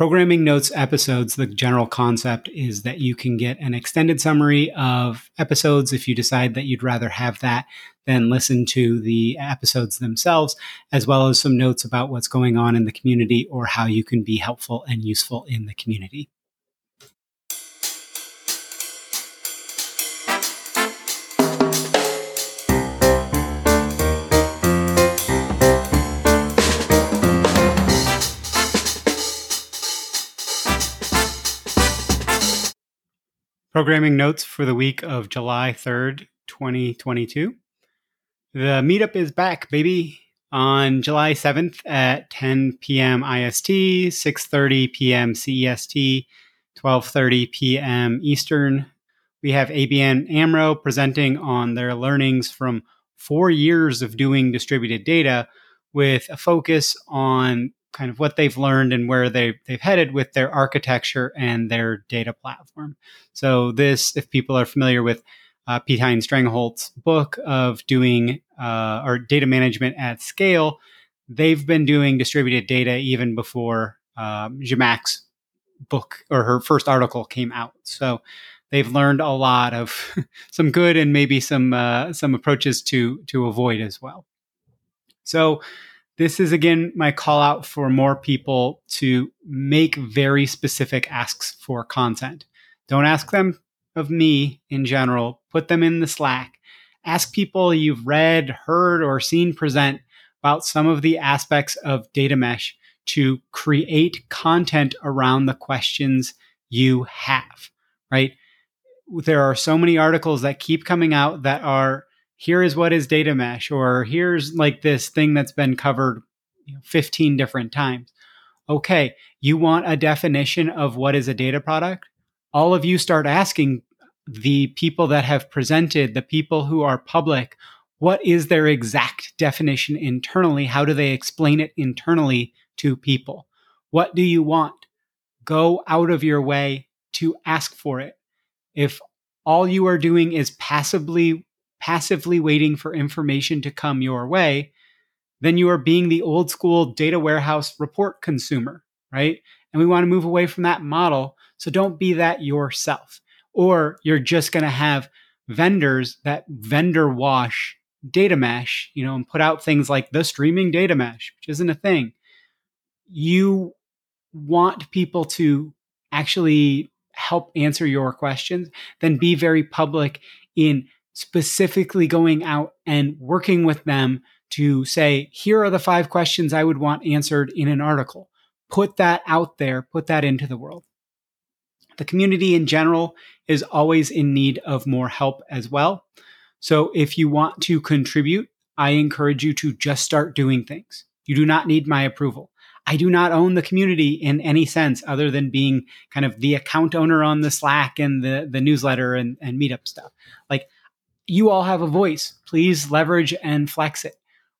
Programming Notes episodes, the general concept is that you can get an extended summary of episodes if you decide that you'd rather have that than listen to the episodes themselves, as well as some notes about what's going on in the community or how you can be helpful and useful in the community. Programming notes for the week of July 3rd, 2022. The meetup is back, baby, on July 7th at 10 p.m. IST, 6:30 p.m. CEST, 12:30 p.m. Eastern. We have ABN AMRO presenting on their learnings from 4 years of doing distributed data with a focus on kind of what they've learned and where they, they've headed with their architecture and their data platform. So, this, if people are familiar with uh, Piet Hein Strengholt's book of doing uh, or data management at scale, they've been doing distributed data even before um, Zhamak's book or her first article came out. So, they've learned a lot of some good and maybe some uh, some approaches to to avoid as well. So this is again my call out for more people to make very specific asks for content. Don't ask them of me in general, put them in the Slack. Ask people you've read, heard, or seen present about some of the aspects of data mesh to create content around the questions you have, right? There are so many articles that keep coming out that are here is what is data mesh or here's like this thing that's been covered you know, 15 different times. Okay you want a definition of what is a data product? All of you start asking the people that have presented the people who are public what is their exact definition internally? How do they explain it internally to people? What do you want? Go out of your way to ask for it. If all you are doing is passively passively waiting for information to come your way, then you are being the old school data warehouse report consumer, right? And we want to move away from that model. So don't be that yourself. Or you're just going to have vendors that vendor wash data mesh, you know, and put out things like the streaming data mesh, which isn't a thing. You want people to actually help answer your questions, then be very public in specifically going out and working with them to say, here are the five questions I would want answered in an article. Put that out there, put that into the world. The community in general is always in need of more help as well. So if you want to contribute, I encourage you to just start doing things. You do not need my approval. I do not own the community in any sense other than being kind of the account owner on the Slack and the, the newsletter and, and meetup stuff. Like you all have a voice. Please leverage and flex it,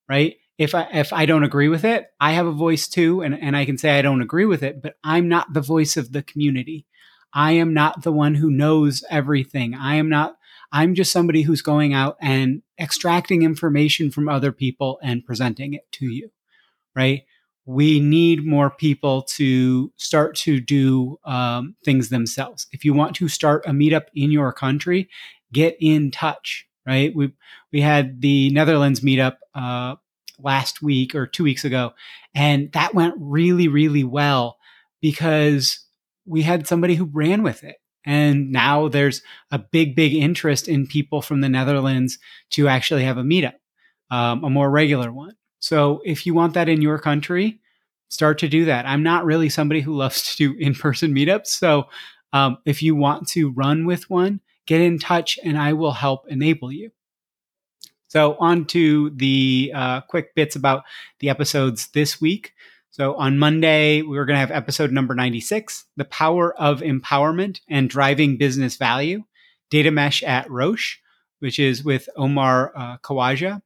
right? If I, if I don't agree with it, I have a voice too, and, and I can say I don't agree with it, but I'm not the voice of the community. I am not the one who knows everything. I am not, I'm just somebody who's going out and extracting information from other people and presenting it to you, right? We need more people to start to do um, things themselves. If you want to start a meetup in your country, get in touch, right? We we had the Netherlands meetup uh, last week or two weeks ago, and that went really really well because we had somebody who ran with it. And now there's a big, big interest in people from the Netherlands to actually have a meetup, um, a more regular one. So if you want that in your country, start to do that. I'm not really somebody who loves to do in person meetups. So um, if you want to run with one, get in touch and I will help enable you. So, on to the uh, quick bits about the episodes this week. So, on Monday, we are going to have episode number 96 The Power of Empowerment and Driving Business Value, Data Mesh at Roche, which is with Omar uh, Khawaja.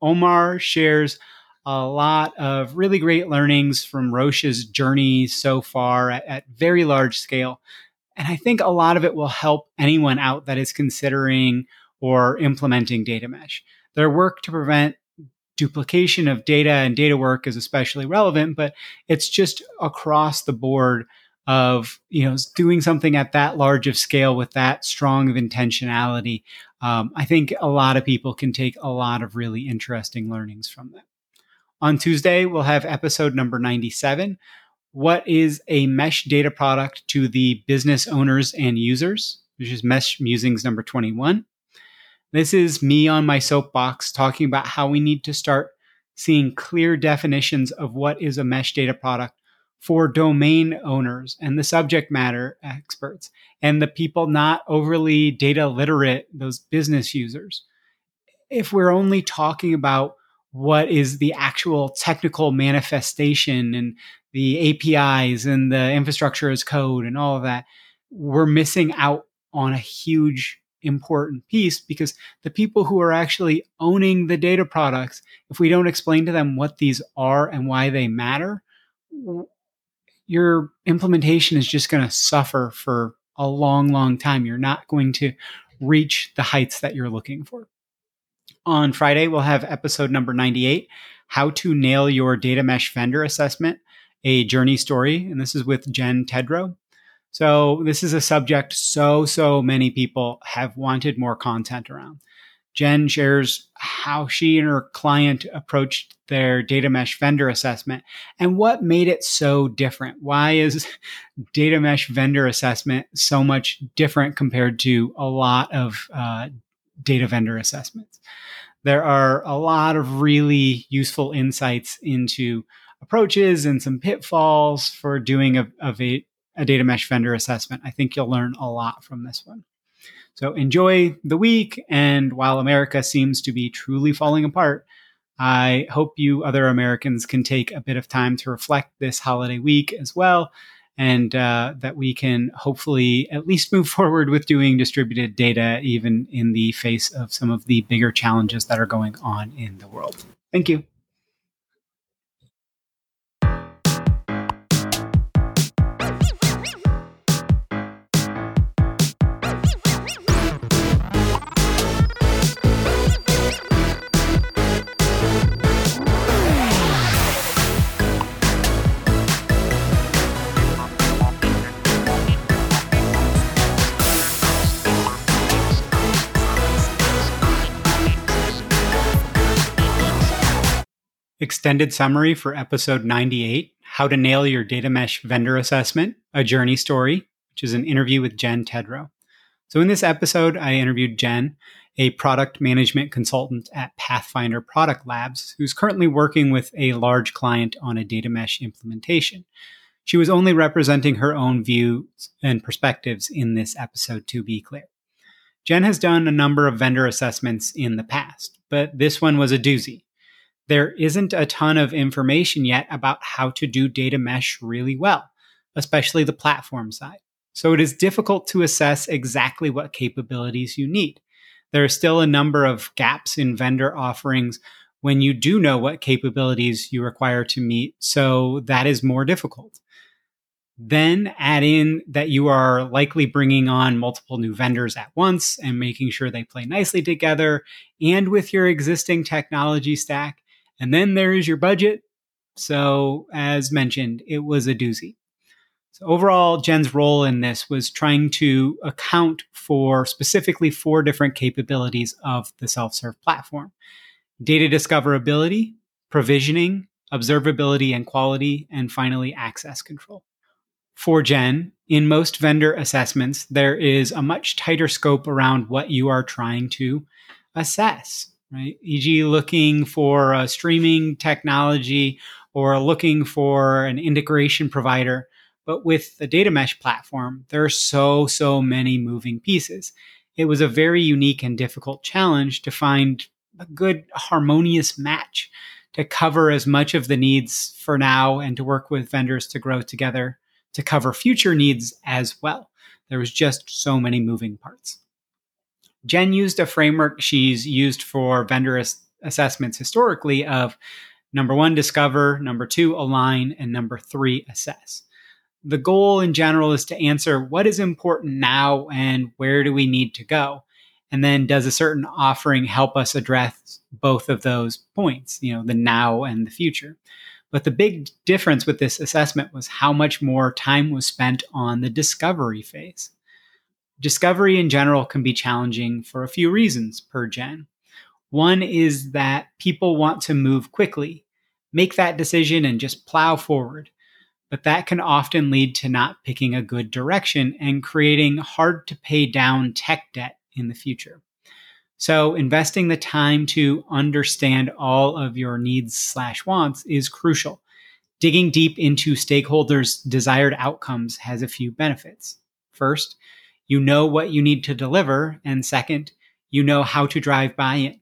Omar shares a lot of really great learnings from Roche's journey so far at, at very large scale and I think a lot of it will help anyone out that is considering or implementing data mesh. Their work to prevent duplication of data and data work is especially relevant, but it's just across the board of you know doing something at that large of scale with that strong of intentionality. Um, I think a lot of people can take a lot of really interesting learnings from that. On Tuesday, we'll have episode number 97. What is a mesh data product to the business owners and users? Which is Mesh Musings number 21. This is me on my soapbox talking about how we need to start seeing clear definitions of what is a mesh data product for domain owners and the subject matter experts and the people not overly data literate, those business users. If we're only talking about what is the actual technical manifestation and the APIs and the infrastructure as code and all of that, we're missing out on a huge important piece because the people who are actually owning the data products, if we don't explain to them what these are and why they matter, your implementation is just going to suffer for a long, long time. You're not going to reach the heights that you're looking for. On Friday, we'll have episode number 98 How to Nail Your Data Mesh Vendor Assessment, a journey story. And this is with Jen Tedrow. So this is a subject so, so many people have wanted more content around. Jen shares how she and her client approached their data mesh vendor assessment and what made it so different. Why is data mesh vendor assessment so much different compared to a lot of uh, data vendor assessments? There are a lot of really useful insights into approaches and some pitfalls for doing a, a, a data mesh vendor assessment. I think you'll learn a lot from this one. So enjoy the week. And while America seems to be truly falling apart, I hope you other Americans can take a bit of time to reflect this holiday week as well, and uh, that we can hopefully at least move forward with doing distributed data, even in the face of some of the bigger challenges that are going on in the world. Thank you. Extended summary for episode 98 How to Nail Your Data Mesh Vendor Assessment, a Journey Story, which is an interview with Jen Tedrow. So, in this episode, I interviewed Jen, a product management consultant at Pathfinder Product Labs, who's currently working with a large client on a data mesh implementation. She was only representing her own views and perspectives in this episode, to be clear. Jen has done a number of vendor assessments in the past, but this one was a doozy there isn't a ton of information yet about how to do data mesh really well, especially the platform side. So it is difficult to assess exactly what capabilities you need. There are still a number of gaps in vendor offerings when you do know what capabilities you require to meet. So that is more difficult. Then add in that you are likely bringing on multiple new vendors at once and making sure they play nicely together and with your existing technology stack. And then there is your budget. So, as mentioned, it was a doozy. So, overall, Jen's role in this was trying to account for specifically four different capabilities of the self serve platform data discoverability, provisioning, observability and quality, and finally, access control. For Jen, in most vendor assessments, there is a much tighter scope around what you are trying to assess right? E.g., looking for a streaming technology or looking for an integration provider. But with the data mesh platform, there are so, so many moving pieces. It was a very unique and difficult challenge to find a good harmonious match to cover as much of the needs for now and to work with vendors to grow together to cover future needs as well. There was just so many moving parts. Jen used a framework she's used for vendor ass- assessments historically of number one, discover, number two, align, and number three, assess. The goal in general is to answer what is important now and where do we need to go. And then does a certain offering help us address both of those points, you know, the now and the future? But the big difference with this assessment was how much more time was spent on the discovery phase. Discovery in general can be challenging for a few reasons per Jen. One is that people want to move quickly, make that decision, and just plow forward. But that can often lead to not picking a good direction and creating hard to pay down tech debt in the future. So investing the time to understand all of your needs slash wants is crucial. Digging deep into stakeholders' desired outcomes has a few benefits. First, you know what you need to deliver. And second, you know how to drive buy-in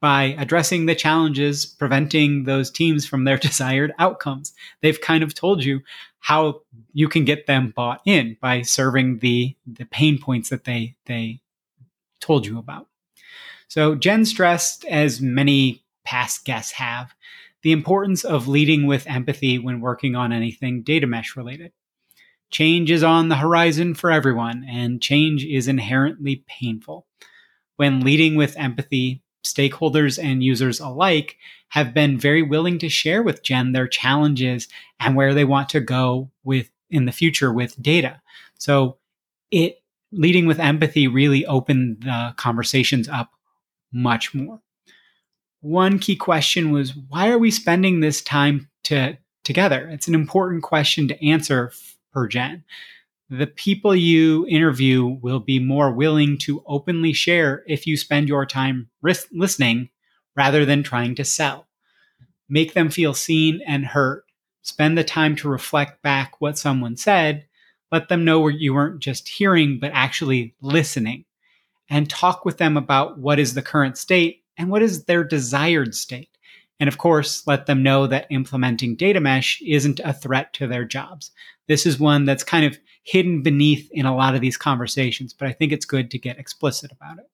by addressing the challenges preventing those teams from their desired outcomes. They've kind of told you how you can get them bought in by serving the, the pain points that they, they told you about. So Jen stressed, as many past guests have, the importance of leading with empathy when working on anything data mesh related. Change is on the horizon for everyone, and change is inherently painful. When leading with empathy, stakeholders and users alike have been very willing to share with Jen their challenges and where they want to go with in the future with data. So it leading with empathy really opened the conversations up much more. One key question was why are we spending this time to, together? It's an important question to answer per Jen. The people you interview will be more willing to openly share if you spend your time ris- listening rather than trying to sell. Make them feel seen and heard. Spend the time to reflect back what someone said. Let them know where you weren't just hearing, but actually listening and talk with them about what is the current state and what is their desired state. And of course, let them know that implementing data mesh isn't a threat to their jobs. This is one that's kind of hidden beneath in a lot of these conversations, but I think it's good to get explicit about it.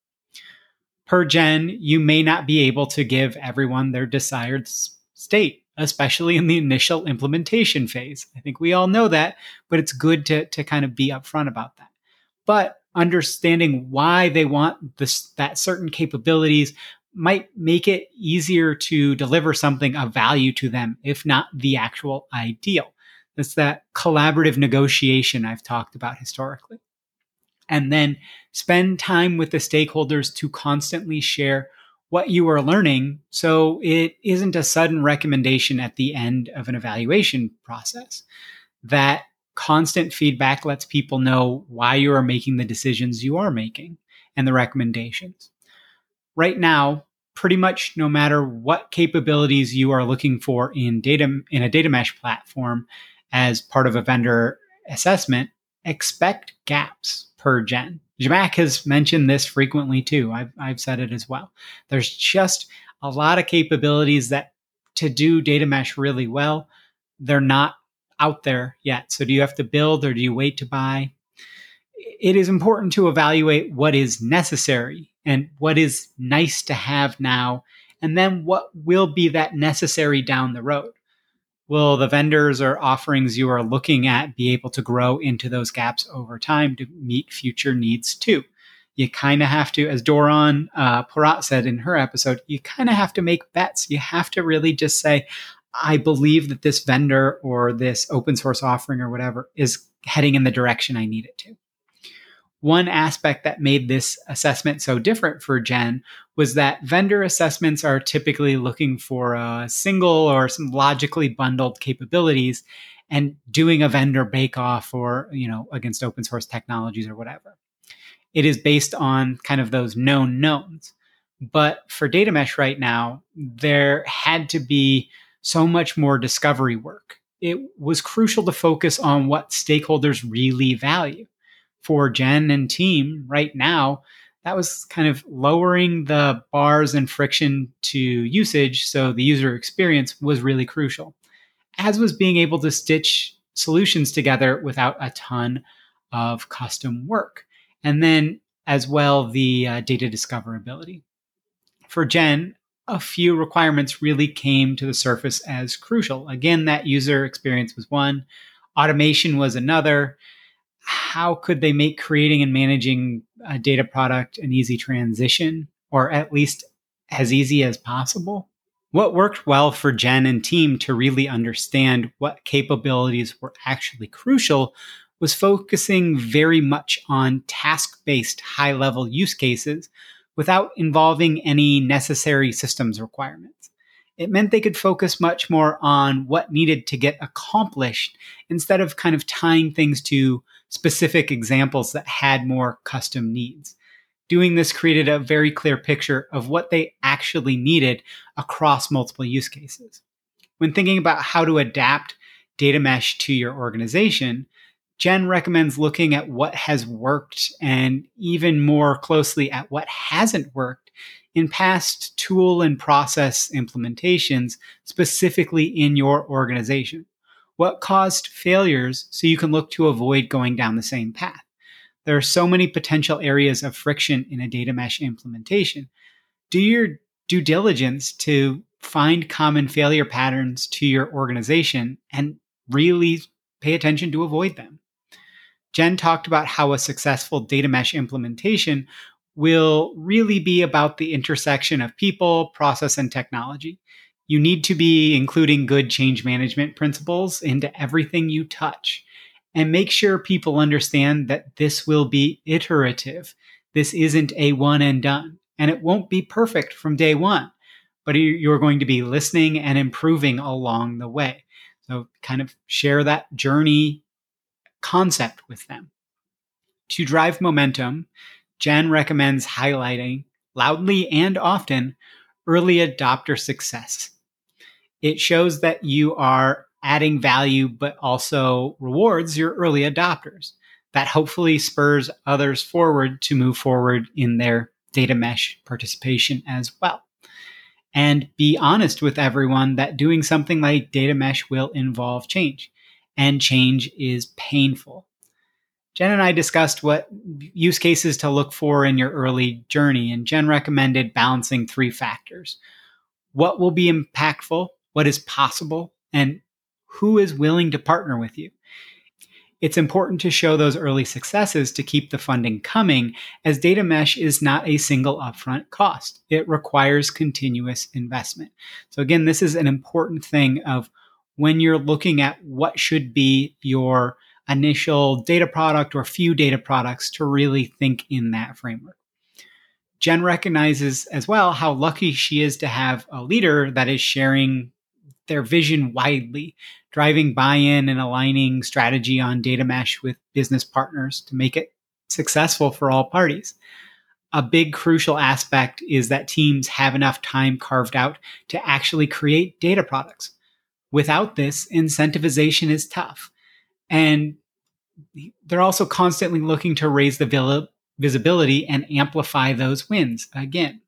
Per Jen, you may not be able to give everyone their desired state, especially in the initial implementation phase. I think we all know that, but it's good to, to kind of be upfront about that. But understanding why they want this that certain capabilities might make it easier to deliver something of value to them, if not the actual ideal. It's that collaborative negotiation I've talked about historically. And then spend time with the stakeholders to constantly share what you are learning so it isn't a sudden recommendation at the end of an evaluation process. That constant feedback lets people know why you are making the decisions you are making and the recommendations. Right now, pretty much no matter what capabilities you are looking for in data in a data mesh platform as part of a vendor assessment, expect gaps per Jen. Zhamak has mentioned this frequently too. I've, I've said it as well. There's just a lot of capabilities that to do data mesh really well, they're not out there yet. So do you have to build or do you wait to buy? It is important to evaluate what is necessary and what is nice to have now, and then what will be that necessary down the road. Will the vendors or offerings you are looking at be able to grow into those gaps over time to meet future needs too? You kind of have to, as Doron uh, Porat said in her episode, you kind of have to make bets. You have to really just say, I believe that this vendor or this open source offering or whatever is heading in the direction I need it to. One aspect that made this assessment so different for Jen was that vendor assessments are typically looking for a single or some logically bundled capabilities and doing a vendor bake off or, you know, against open source technologies or whatever. It is based on kind of those known knowns. But for data mesh right now, there had to be so much more discovery work. It was crucial to focus on what stakeholders really value. For Jen and team right now, that was kind of lowering the bars and friction to usage so the user experience was really crucial, as was being able to stitch solutions together without a ton of custom work. And then, as well, the uh, data discoverability. For Jen, a few requirements really came to the surface as crucial. Again, that user experience was one, automation was another. How could they make creating and managing a data product an easy transition, or at least as easy as possible. What worked well for Jen and team to really understand what capabilities were actually crucial was focusing very much on task based high level use cases without involving any necessary systems requirements. It meant they could focus much more on what needed to get accomplished instead of kind of tying things to specific examples that had more custom needs. Doing this created a very clear picture of what they actually needed across multiple use cases. When thinking about how to adapt data mesh to your organization, Jen recommends looking at what has worked and even more closely at what hasn't worked in past tool and process implementations, specifically in your organization. What caused failures so you can look to avoid going down the same path? There are so many potential areas of friction in a data mesh implementation. Do your due diligence to find common failure patterns to your organization and really pay attention to avoid them. Jen talked about how a successful data mesh implementation will really be about the intersection of people, process, and technology. You need to be including good change management principles into everything you touch and make sure people understand that this will be iterative. This isn't a one and done, and it won't be perfect from day one, but you're going to be listening and improving along the way. So, kind of share that journey concept with them. To drive momentum, Jen recommends highlighting loudly and often early adopter success. It shows that you are adding value, but also rewards your early adopters. That hopefully spurs others forward to move forward in their data mesh participation as well. And be honest with everyone that doing something like data mesh will involve change and change is painful. Jen and I discussed what use cases to look for in your early journey, and Jen recommended balancing three factors what will be impactful, what is possible, and who is willing to partner with you. It's important to show those early successes to keep the funding coming, as data mesh is not a single upfront cost. It requires continuous investment. So, again, this is an important thing of when you're looking at what should be your initial data product or few data products to really think in that framework. Jen recognizes as well how lucky she is to have a leader that is sharing their vision widely, driving buy in and aligning strategy on data mesh with business partners to make it successful for all parties. A big crucial aspect is that teams have enough time carved out to actually create data products. Without this, incentivization is tough. And they're also constantly looking to raise the visibility and amplify those wins again.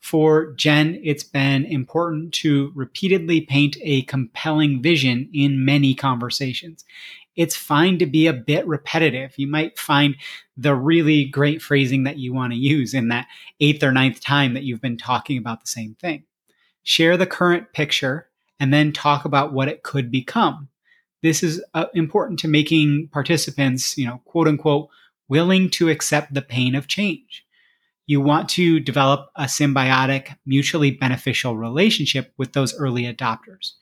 For Jen, it's been important to repeatedly paint a compelling vision in many conversations. It's fine to be a bit repetitive. You might find the really great phrasing that you want to use in that eighth or ninth time that you've been talking about the same thing. Share the current picture and then talk about what it could become. This is uh, important to making participants, you know, quote unquote, willing to accept the pain of change. You want to develop a symbiotic, mutually beneficial relationship with those early adopters.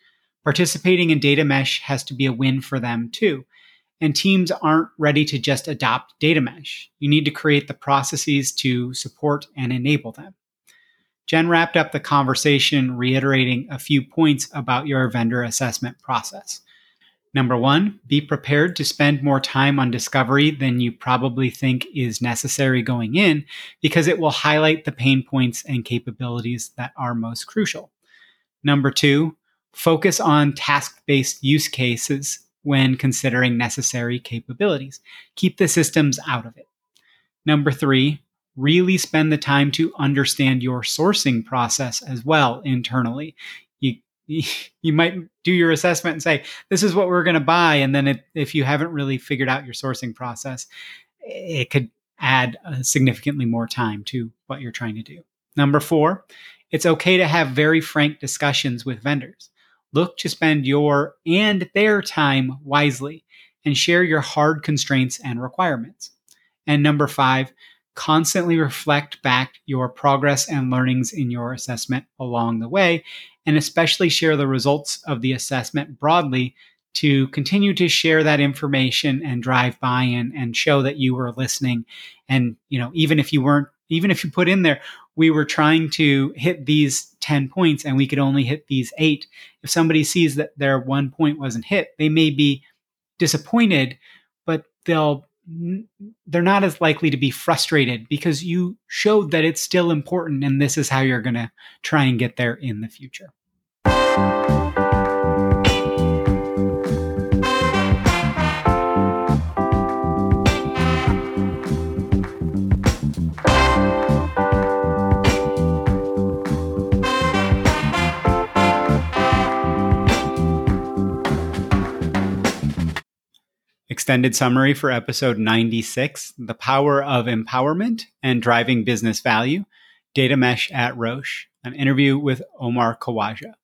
Participating in data mesh has to be a win for them too. And teams aren't ready to just adopt data mesh. You need to create the processes to support and enable them. Jen wrapped up the conversation reiterating a few points about your vendor assessment process. Number one, be prepared to spend more time on discovery than you probably think is necessary going in because it will highlight the pain points and capabilities that are most crucial. Number two, focus on task based use cases when considering necessary capabilities. Keep the systems out of it. Number three, really spend the time to understand your sourcing process as well internally. You might do your assessment and say this is what we're going to buy and then it, if you haven't really figured out your sourcing process it could add uh, significantly more time to what you're trying to do. Number 4 it's okay to have very frank discussions with vendors. Look to spend your and their time wisely and share your hard constraints and requirements. And number 5 constantly reflect back your progress and learnings in your assessment along the way, and especially share the results of the assessment broadly to continue to share that information and drive buy-in and show that you were listening. And you know even if you weren't even if you put in there we were trying to hit these 10 points and we could only hit these 8 if somebody sees that their one point wasn't hit they may be disappointed but they'll they're not as likely to be frustrated because you showed that it's still important and this is how you're going to try and get there in the future. Extended summary for episode 96 The Power of Empowerment and Driving Business Value Data Mesh at Roche, an interview with Omar Khawaja.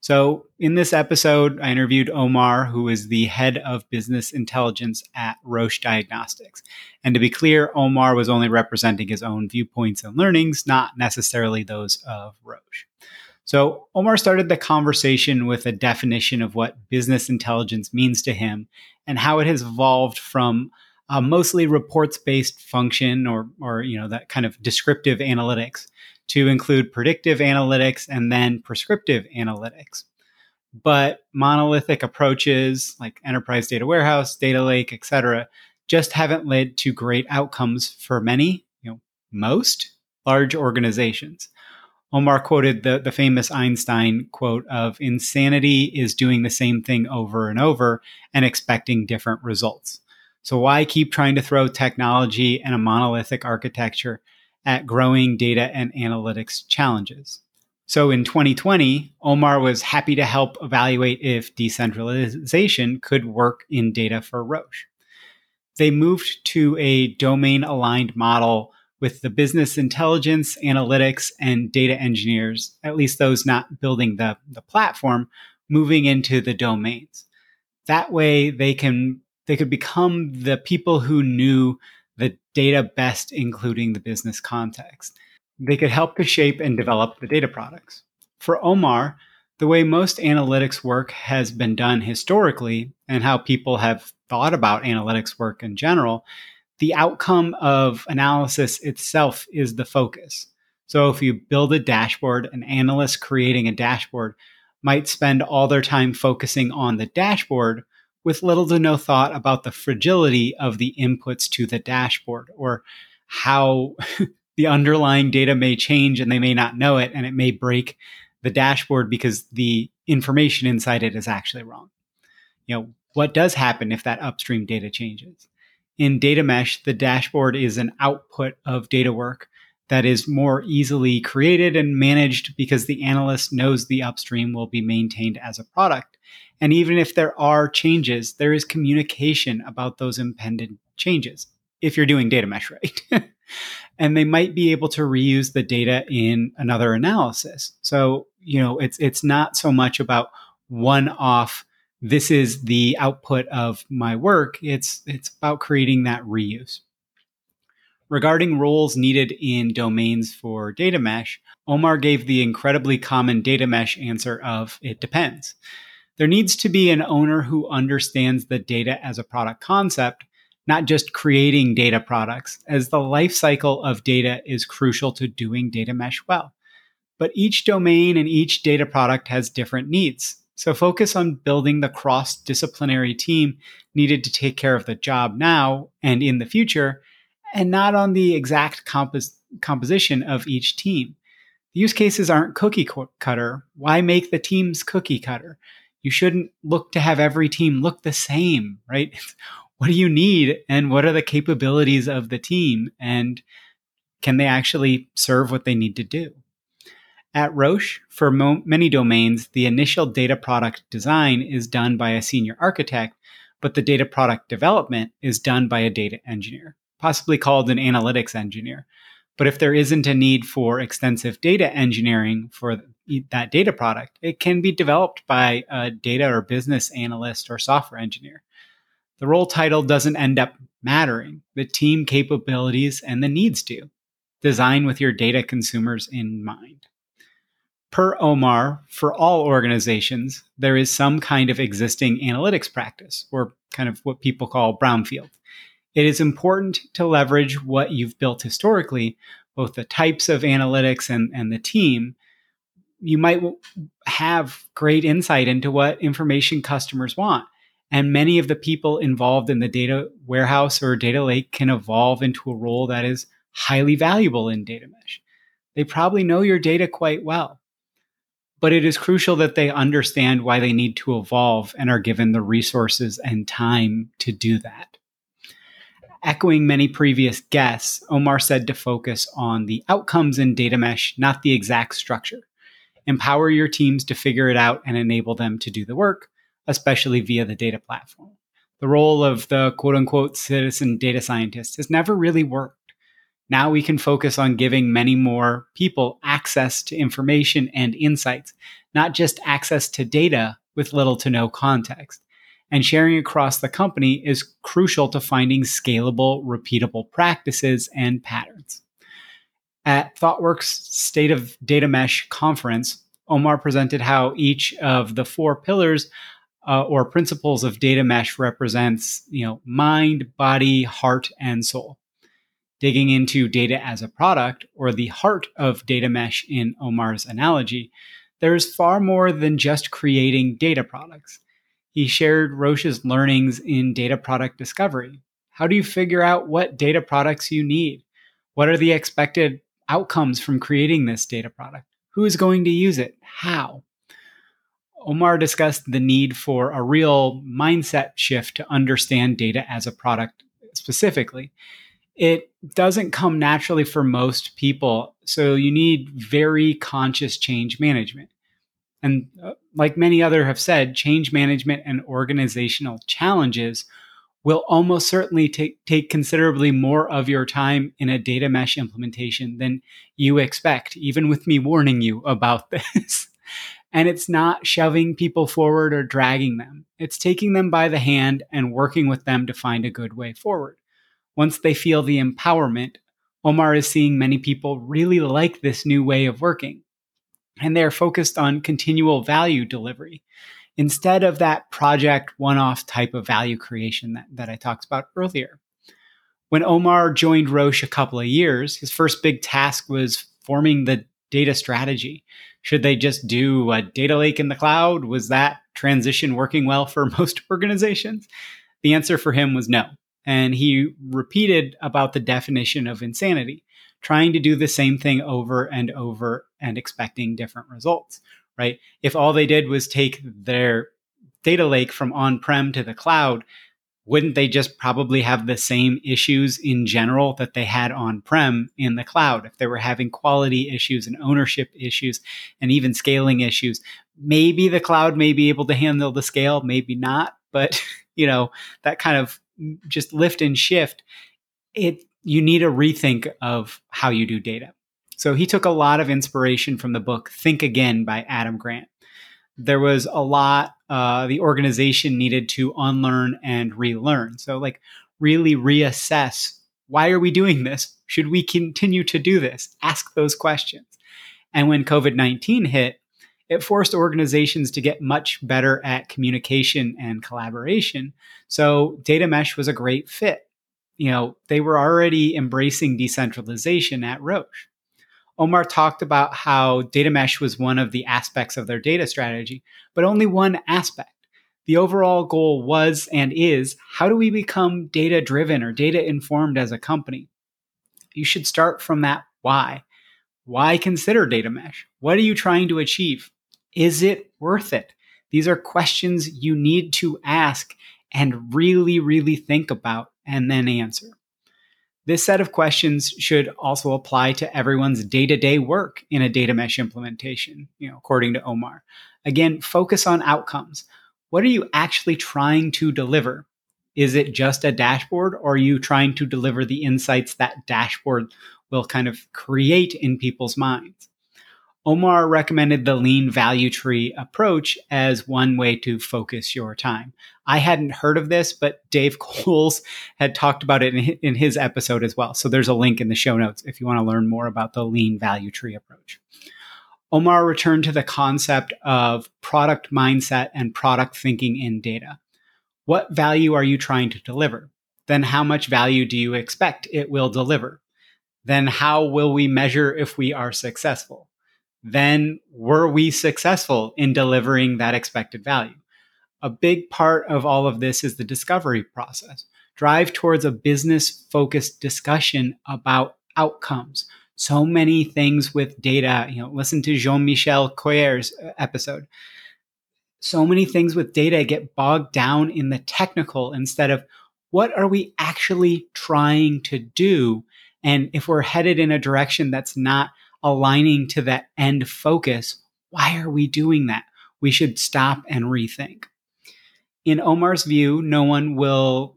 So, in this episode, I interviewed Omar, who is the head of business intelligence at Roche Diagnostics. And to be clear, Omar was only representing his own viewpoints and learnings, not necessarily those of Roche. So Omar started the conversation with a definition of what business intelligence means to him and how it has evolved from a mostly reports-based function or, or you know that kind of descriptive analytics to include predictive analytics and then prescriptive analytics. But monolithic approaches like enterprise data warehouse, data lake, etc., just haven't led to great outcomes for many, you know, most large organizations. Omar quoted the, the famous Einstein quote of insanity is doing the same thing over and over and expecting different results. So why keep trying to throw technology and a monolithic architecture at growing data and analytics challenges? So in 2020, Omar was happy to help evaluate if decentralization could work in data for Roche. They moved to a domain aligned model with the business intelligence, analytics, and data engineers, at least those not building the, the platform, moving into the domains. That way they can they could become the people who knew the data best, including the business context. They could help to shape and develop the data products. For Omar, the way most analytics work has been done historically and how people have thought about analytics work in general the outcome of analysis itself is the focus. So if you build a dashboard, an analyst creating a dashboard might spend all their time focusing on the dashboard with little to no thought about the fragility of the inputs to the dashboard or how the underlying data may change and they may not know it and it may break the dashboard because the information inside it is actually wrong. You know, what does happen if that upstream data changes? In data mesh, the dashboard is an output of data work that is more easily created and managed because the analyst knows the upstream will be maintained as a product. And even if there are changes, there is communication about those impending changes if you're doing data mesh right. and they might be able to reuse the data in another analysis. So, you know, it's it's not so much about one off this is the output of my work. It's it's about creating that reuse. Regarding roles needed in domains for data mesh, Omar gave the incredibly common data mesh answer of it depends. There needs to be an owner who understands the data as a product concept, not just creating data products, as the life cycle of data is crucial to doing data mesh well. But each domain and each data product has different needs. So focus on building the cross disciplinary team needed to take care of the job now and in the future, and not on the exact compos- composition of each team. The use cases aren't cookie cutter. Why make the teams cookie cutter? You shouldn't look to have every team look the same, right? what do you need and what are the capabilities of the team and can they actually serve what they need to do? At Roche, for mo- many domains, the initial data product design is done by a senior architect, but the data product development is done by a data engineer, possibly called an analytics engineer. But if there isn't a need for extensive data engineering for that data product, it can be developed by a data or business analyst or software engineer. The role title doesn't end up mattering. The team capabilities and the needs do. Design with your data consumers in mind. Per Omar, for all organizations, there is some kind of existing analytics practice, or kind of what people call brownfield. It is important to leverage what you've built historically, both the types of analytics and, and the team. You might have great insight into what information customers want. And many of the people involved in the data warehouse or data lake can evolve into a role that is highly valuable in data mesh. They probably know your data quite well but it is crucial that they understand why they need to evolve and are given the resources and time to do that. Echoing many previous guests, Omar said to focus on the outcomes in data mesh, not the exact structure. Empower your teams to figure it out and enable them to do the work, especially via the data platform. The role of the quote unquote citizen data scientist has never really worked. Now we can focus on giving many more people access to information and insights, not just access to data with little to no context. And sharing across the company is crucial to finding scalable, repeatable practices and patterns. At ThoughtWorks State of Data Mesh conference, Omar presented how each of the four pillars uh, or principles of data mesh represents, you know, mind, body, heart, and soul digging into data as a product, or the heart of data mesh in Omar's analogy, there's far more than just creating data products. He shared Roche's learnings in data product discovery. How do you figure out what data products you need? What are the expected outcomes from creating this data product? Who is going to use it? How? Omar discussed the need for a real mindset shift to understand data as a product specifically it doesn't come naturally for most people. So you need very conscious change management. And uh, like many other have said, change management and organizational challenges will almost certainly take, take considerably more of your time in a data mesh implementation than you expect, even with me warning you about this. and it's not shoving people forward or dragging them. It's taking them by the hand and working with them to find a good way forward once they feel the empowerment, Omar is seeing many people really like this new way of working. And they're focused on continual value delivery instead of that project one off type of value creation that, that I talked about earlier. When Omar joined Roche a couple of years, his first big task was forming the data strategy. Should they just do a data lake in the cloud? Was that transition working well for most organizations? The answer for him was no. And he repeated about the definition of insanity, trying to do the same thing over and over and expecting different results, right? If all they did was take their data lake from on prem to the cloud, wouldn't they just probably have the same issues in general that they had on prem in the cloud? If they were having quality issues and ownership issues and even scaling issues, maybe the cloud may be able to handle the scale, maybe not. But, you know, that kind of just lift and shift, it you need a rethink of how you do data. So he took a lot of inspiration from the book Think Again by Adam Grant. There was a lot uh, the organization needed to unlearn and relearn. So like really reassess why are we doing this? Should we continue to do this? Ask those questions. And when COVID 19 hit, it forced organizations to get much better at communication and collaboration. So data mesh was a great fit. You know, they were already embracing decentralization at Roche. Omar talked about how data mesh was one of the aspects of their data strategy, but only one aspect. The overall goal was and is how do we become data driven or data informed as a company? You should start from that why. Why consider data mesh? What are you trying to achieve? Is it worth it? These are questions you need to ask and really, really think about and then answer. This set of questions should also apply to everyone's day to day work in a data mesh implementation, you know, according to Omar. Again, focus on outcomes. What are you actually trying to deliver? Is it just a dashboard, or are you trying to deliver the insights that dashboard will kind of create in people's minds? Omar recommended the lean value tree approach as one way to focus your time. I hadn't heard of this, but Dave Colls had talked about it in his episode as well. So there's a link in the show notes if you want to learn more about the lean value tree approach. Omar returned to the concept of product mindset and product thinking in data. What value are you trying to deliver? Then how much value do you expect it will deliver? Then how will we measure if we are successful? Then were we successful in delivering that expected value? A big part of all of this is the discovery process. Drive towards a business focused discussion about outcomes so many things with data. You know, listen to Jean Michel Coyer's uh, episode. So many things with data get bogged down in the technical instead of what are we actually trying to do? And if we're headed in a direction that's not aligning to that end focus, why are we doing that? We should stop and rethink. In Omar's view, no one will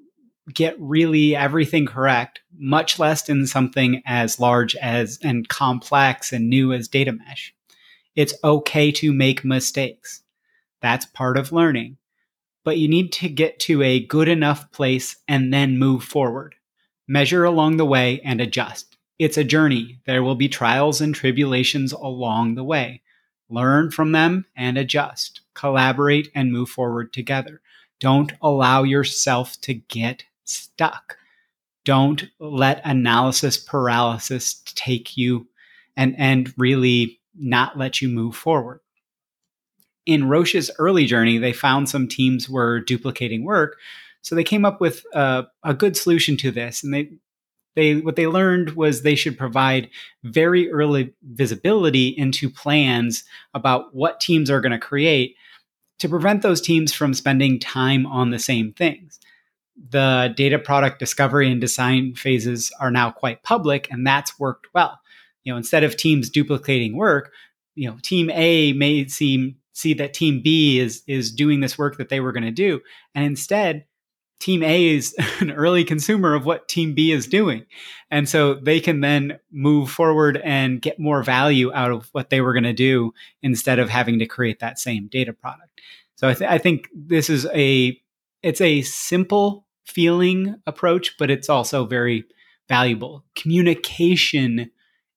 get really everything correct, much less in something as large as and complex and new as data mesh. It's okay to make mistakes. That's part of learning. But you need to get to a good enough place and then move forward. Measure along the way and adjust. It's a journey. There will be trials and tribulations along the way. Learn from them and adjust. Collaborate and move forward together. Don't allow yourself to get stuck. Don't let analysis paralysis take you and, and really not let you move forward. In Roche's early journey, they found some teams were duplicating work. So they came up with a, a good solution to this. And they, they, what they learned was they should provide very early visibility into plans about what teams are going to create to prevent those teams from spending time on the same things. The data product discovery and design phases are now quite public and that's worked well. You know instead of teams duplicating work you know team a may seem see that team b is is doing this work that they were going to do and instead team a is an early consumer of what team b is doing and so they can then move forward and get more value out of what they were going to do instead of having to create that same data product so I, th- I think this is a it's a simple feeling approach, but it's also very valuable. Communication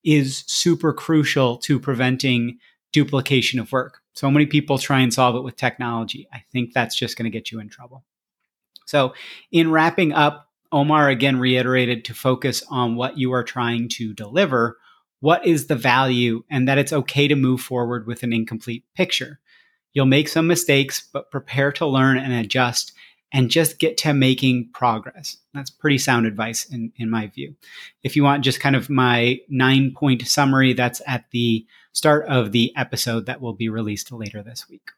is super crucial to preventing duplication of work. So many people try and solve it with technology. I think that's just going to get you in trouble. So, in wrapping up, Omar again reiterated to focus on what you are trying to deliver. What is the value, and that it's okay to move forward with an incomplete picture. You'll make some mistakes, but prepare to learn and adjust and just get to making progress. That's pretty sound advice in, in my view. If you want just kind of my nine point summary, that's at the start of the episode that will be released later this week.